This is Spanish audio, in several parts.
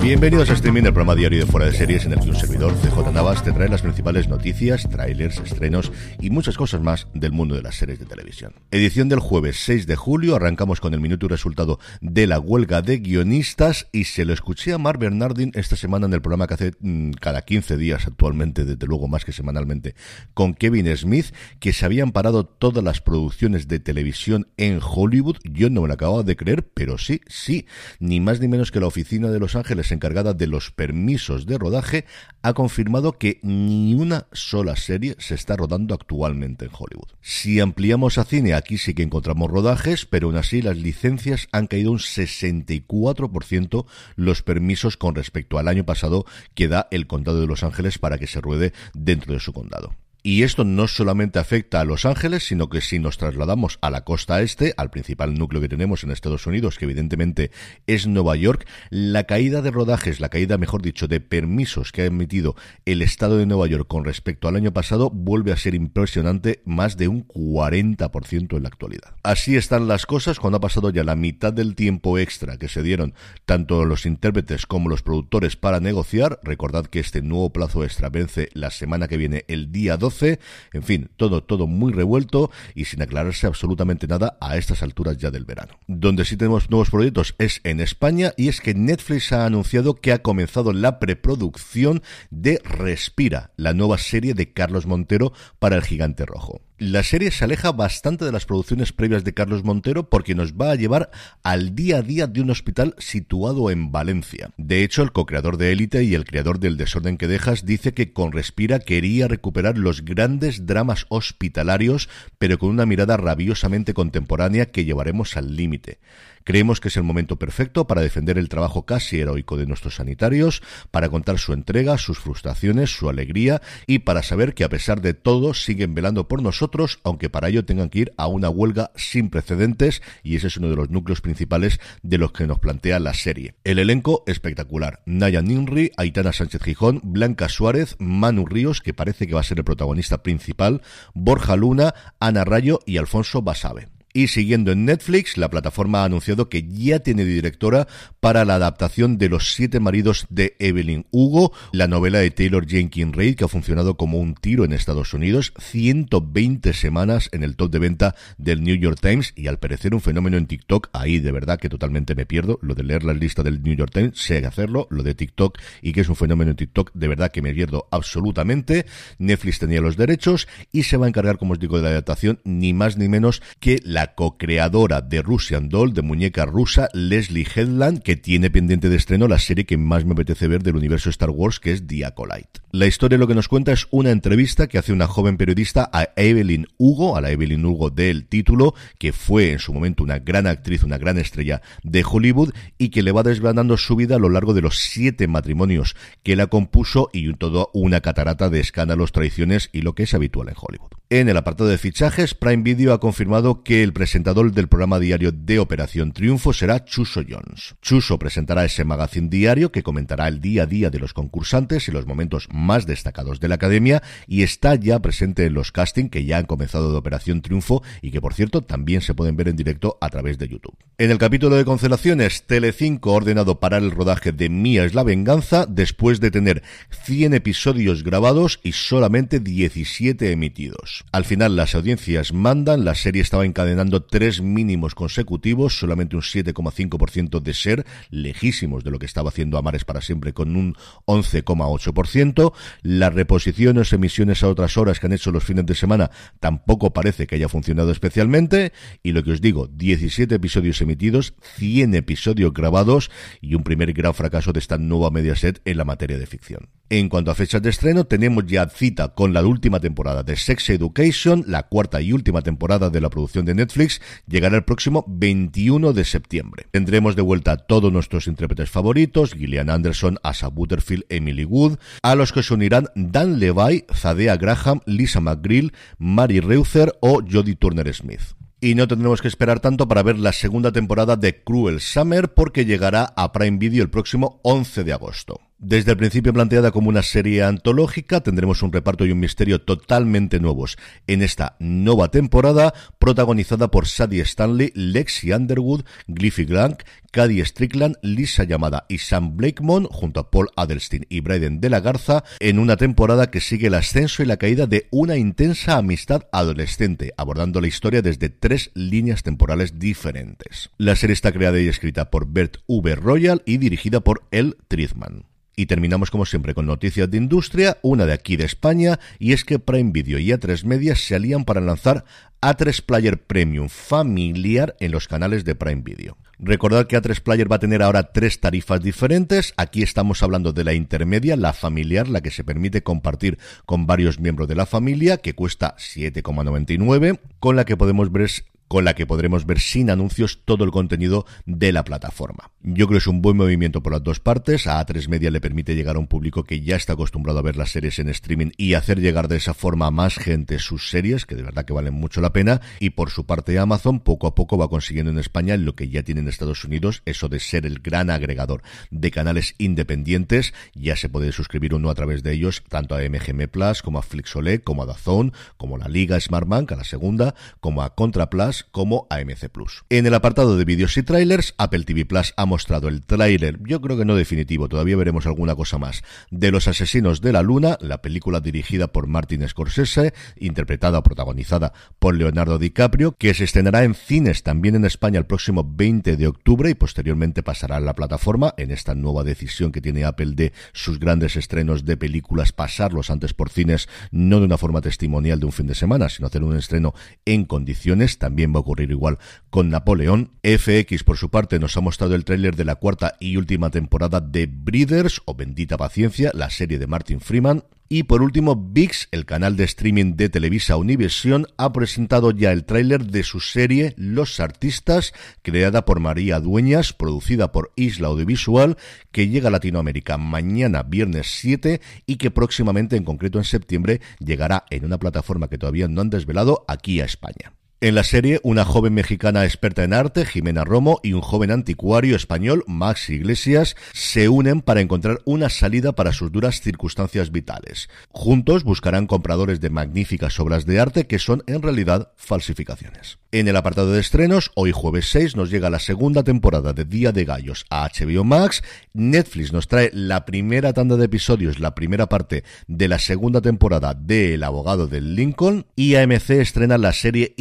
Bienvenidos a Streaming, el programa diario de Fuera de Series en el que un servidor, CJ Navas, te trae las principales noticias, trailers, estrenos y muchas cosas más del mundo de las series de televisión. Edición del jueves 6 de julio, arrancamos con el minuto y resultado de la huelga de guionistas y se lo escuché a Mark Bernardin esta semana en el programa que hace mm, cada 15 días actualmente, desde luego más que semanalmente, con Kevin Smith, que se habían parado todas las producciones de televisión en Hollywood. Yo no me lo acababa de creer, pero sí, sí, ni más ni menos que la oficina de Los Ángeles encargada de los permisos de rodaje ha confirmado que ni una sola serie se está rodando actualmente en Hollywood. Si ampliamos a cine, aquí sí que encontramos rodajes, pero aún así las licencias han caído un 64% los permisos con respecto al año pasado que da el condado de Los Ángeles para que se ruede dentro de su condado. Y esto no solamente afecta a Los Ángeles, sino que si nos trasladamos a la costa este, al principal núcleo que tenemos en Estados Unidos, que evidentemente es Nueva York, la caída de rodajes, la caída, mejor dicho, de permisos que ha emitido el Estado de Nueva York con respecto al año pasado vuelve a ser impresionante, más de un 40% en la actualidad. Así están las cosas cuando ha pasado ya la mitad del tiempo extra que se dieron tanto los intérpretes como los productores para negociar. Recordad que este nuevo plazo extra vence la semana que viene, el día 2 en fin, todo, todo muy revuelto y sin aclararse absolutamente nada a estas alturas ya del verano. Donde sí tenemos nuevos proyectos es en España y es que Netflix ha anunciado que ha comenzado la preproducción de Respira, la nueva serie de Carlos Montero para el Gigante Rojo. La serie se aleja bastante de las producciones previas de Carlos Montero porque nos va a llevar al día a día de un hospital situado en Valencia. De hecho, el co-creador de Élite y el creador del Desorden que dejas dice que con Respira quería recuperar los grandes dramas hospitalarios, pero con una mirada rabiosamente contemporánea que llevaremos al límite. Creemos que es el momento perfecto para defender el trabajo casi heroico de nuestros sanitarios, para contar su entrega, sus frustraciones, su alegría y para saber que a pesar de todo siguen velando por nosotros, aunque para ello tengan que ir a una huelga sin precedentes y ese es uno de los núcleos principales de los que nos plantea la serie. El elenco espectacular. Naya Ninri, Aitana Sánchez Gijón, Blanca Suárez, Manu Ríos, que parece que va a ser el protagonista principal, Borja Luna, Ana Rayo y Alfonso Basabe. Y siguiendo en Netflix, la plataforma ha anunciado que ya tiene directora para la adaptación de Los siete maridos de Evelyn Hugo, la novela de Taylor Jenkins Reid que ha funcionado como un tiro en Estados Unidos, 120 semanas en el top de venta del New York Times y al parecer un fenómeno en TikTok, ahí de verdad que totalmente me pierdo, lo de leer la lista del New York Times, sé hacerlo, lo de TikTok y que es un fenómeno en TikTok, de verdad que me pierdo absolutamente. Netflix tenía los derechos y se va a encargar, como os digo, de la adaptación ni más ni menos que la la co-creadora de Russian Doll, de muñeca rusa, Leslie Headland, que tiene pendiente de estreno la serie que más me apetece ver del universo Star Wars, que es The Acolyte. La historia lo que nos cuenta es una entrevista que hace una joven periodista a Evelyn Hugo, a la Evelyn Hugo del título, que fue en su momento una gran actriz, una gran estrella de Hollywood, y que le va desgranando su vida a lo largo de los siete matrimonios que la compuso y todo una catarata de escándalos, traiciones y lo que es habitual en Hollywood. En el apartado de fichajes, Prime Video ha confirmado que el presentador del programa diario de Operación Triunfo será Chuso Jones. Chuso presentará ese magazine diario que comentará el día a día de los concursantes y los momentos más destacados de la academia y está ya presente en los castings que ya han comenzado de Operación Triunfo y que por cierto también se pueden ver en directo a través de YouTube. En el capítulo de cancelaciones, Telecinco ha ordenado parar el rodaje de Mía es la venganza después de tener 100 episodios grabados y solamente 17 emitidos. Al final las audiencias mandan, la serie estaba encadenada estrenando tres mínimos consecutivos, solamente un 7,5% de ser, lejísimos de lo que estaba haciendo Amares para siempre con un 11,8%. Las reposiciones, emisiones a otras horas que han hecho los fines de semana tampoco parece que haya funcionado especialmente. Y lo que os digo, 17 episodios emitidos, 100 episodios grabados y un primer gran fracaso de esta nueva Mediaset en la materia de ficción. En cuanto a fechas de estreno, tenemos ya cita con la última temporada de Sex Education, la cuarta y última temporada de la producción de Netflix, llegará el próximo 21 de septiembre. Tendremos de vuelta a todos nuestros intérpretes favoritos, Gillian Anderson, Asa Butterfield, Emily Wood, a los que se unirán Dan Levy, Zadea Graham, Lisa McGrill, Mary Reuther o Jodie Turner Smith. Y no tendremos que esperar tanto para ver la segunda temporada de Cruel Summer porque llegará a Prime Video el próximo 11 de agosto. Desde el principio planteada como una serie antológica, tendremos un reparto y un misterio totalmente nuevos en esta nueva temporada, protagonizada por Sadie Stanley, Lexi Underwood, Gliffy Glank, Cady Strickland, Lisa Llamada y Sam Blakemon, junto a Paul Adelstein y Bryden de la Garza, en una temporada que sigue el ascenso y la caída de una intensa amistad adolescente, abordando la historia desde tres líneas temporales diferentes. La serie está creada y escrita por Bert V. Royal y dirigida por El Trizman. Y terminamos como siempre con noticias de industria, una de aquí de España, y es que Prime Video y A3 Media se alían para lanzar A3 Player Premium familiar en los canales de Prime Video. Recordad que A3 Player va a tener ahora tres tarifas diferentes. Aquí estamos hablando de la intermedia, la familiar, la que se permite compartir con varios miembros de la familia, que cuesta 7,99, con la que podemos ver con la que podremos ver sin anuncios todo el contenido de la plataforma. Yo creo que es un buen movimiento por las dos partes. A A3 Media le permite llegar a un público que ya está acostumbrado a ver las series en streaming y hacer llegar de esa forma a más gente sus series, que de verdad que valen mucho la pena. Y por su parte Amazon poco a poco va consiguiendo en España lo que ya tiene en Estados Unidos, eso de ser el gran agregador de canales independientes. Ya se puede suscribir uno a través de ellos, tanto a MGM Plus como a Flixolé, como a Dazón, como a la Liga Smartbank, a la segunda, como a Contra Plus como AMC Plus. En el apartado de vídeos y trailers, Apple TV Plus ha mostrado el tráiler, yo creo que no definitivo, todavía veremos alguna cosa más, de Los Asesinos de la Luna, la película dirigida por Martin Scorsese, interpretada o protagonizada por Leonardo DiCaprio, que se estrenará en cines también en España el próximo 20 de octubre y posteriormente pasará a la plataforma en esta nueva decisión que tiene Apple de sus grandes estrenos de películas pasarlos antes por cines, no de una forma testimonial de un fin de semana, sino hacer un estreno en condiciones, también va a ocurrir igual con Napoleón. FX, por su parte, nos ha mostrado el tráiler de la cuarta y última temporada de Breeders, o Bendita Paciencia, la serie de Martin Freeman. Y por último, VIX, el canal de streaming de Televisa Univisión, ha presentado ya el tráiler de su serie Los Artistas, creada por María Dueñas, producida por Isla Audiovisual, que llega a Latinoamérica mañana, viernes 7, y que próximamente, en concreto en septiembre, llegará en una plataforma que todavía no han desvelado aquí a España. En la serie, una joven mexicana experta en arte, Jimena Romo, y un joven anticuario español, Max Iglesias, se unen para encontrar una salida para sus duras circunstancias vitales. Juntos buscarán compradores de magníficas obras de arte que son en realidad falsificaciones. En el apartado de estrenos, hoy jueves 6 nos llega la segunda temporada de Día de Gallos a HBO Max. Netflix nos trae la primera tanda de episodios, la primera parte de la segunda temporada de El abogado del Lincoln. Y AMC estrena la serie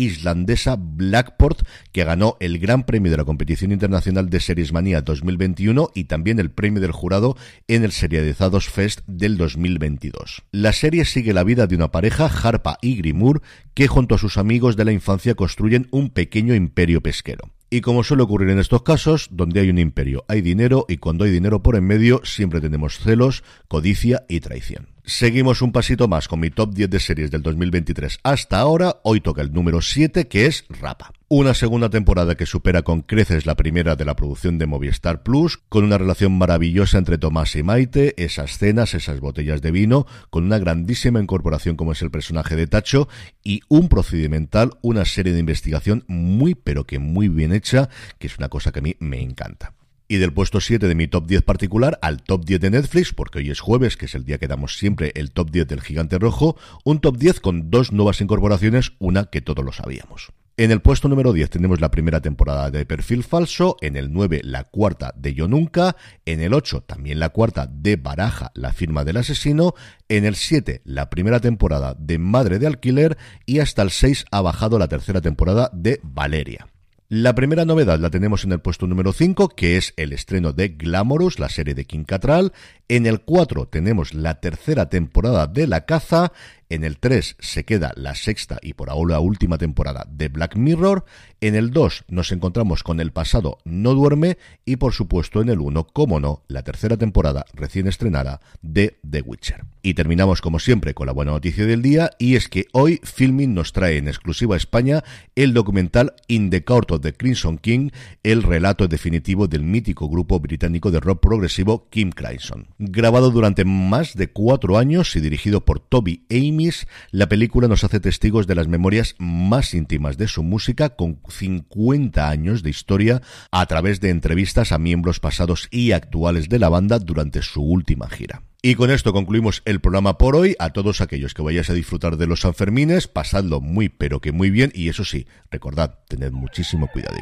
Blackport, que ganó el Gran Premio de la Competición Internacional de Series Manía 2021 y también el premio del jurado en el Serializados Fest del 2022. La serie sigue la vida de una pareja, Harpa y Grimur, que junto a sus amigos de la infancia construyen un pequeño imperio pesquero. Y como suele ocurrir en estos casos, donde hay un imperio hay dinero y cuando hay dinero por en medio siempre tenemos celos, codicia y traición. Seguimos un pasito más con mi top 10 de series del 2023 hasta ahora. Hoy toca el número 7 que es Rapa. Una segunda temporada que supera con creces la primera de la producción de Movistar Plus, con una relación maravillosa entre Tomás y Maite, esas cenas, esas botellas de vino, con una grandísima incorporación como es el personaje de Tacho y un procedimental, una serie de investigación muy pero que muy bien hecha, que es una cosa que a mí me encanta. Y del puesto 7 de mi top 10 particular al top 10 de Netflix, porque hoy es jueves, que es el día que damos siempre el top 10 del gigante rojo, un top 10 con dos nuevas incorporaciones, una que todos lo sabíamos. En el puesto número 10 tenemos la primera temporada de Perfil Falso, en el 9 la cuarta de Yo Nunca, en el 8 también la cuarta de Baraja, la firma del asesino, en el 7 la primera temporada de Madre de Alquiler y hasta el 6 ha bajado la tercera temporada de Valeria. La primera novedad la tenemos en el puesto número 5, que es el estreno de Glamorous, la serie de King Catral. En el 4 tenemos la tercera temporada de La Caza. En el 3 se queda la sexta y por ahora última temporada de Black Mirror. En el 2 nos encontramos con El pasado no duerme. Y por supuesto en el 1, como no, la tercera temporada recién estrenada de The Witcher. Y terminamos como siempre con la buena noticia del día y es que hoy Filming nos trae en exclusiva a España el documental In the Court of the Crimson King, el relato definitivo del mítico grupo británico de rock progresivo Kim Crimson. Grabado durante más de cuatro años y dirigido por Toby La película nos hace testigos de las memorias más íntimas de su música con 50 años de historia a través de entrevistas a miembros pasados y actuales de la banda durante su última gira. Y con esto concluimos el programa por hoy. A todos aquellos que vayáis a disfrutar de los Sanfermines, pasadlo muy pero que muy bien. Y eso sí, recordad, tened muchísimo cuidado y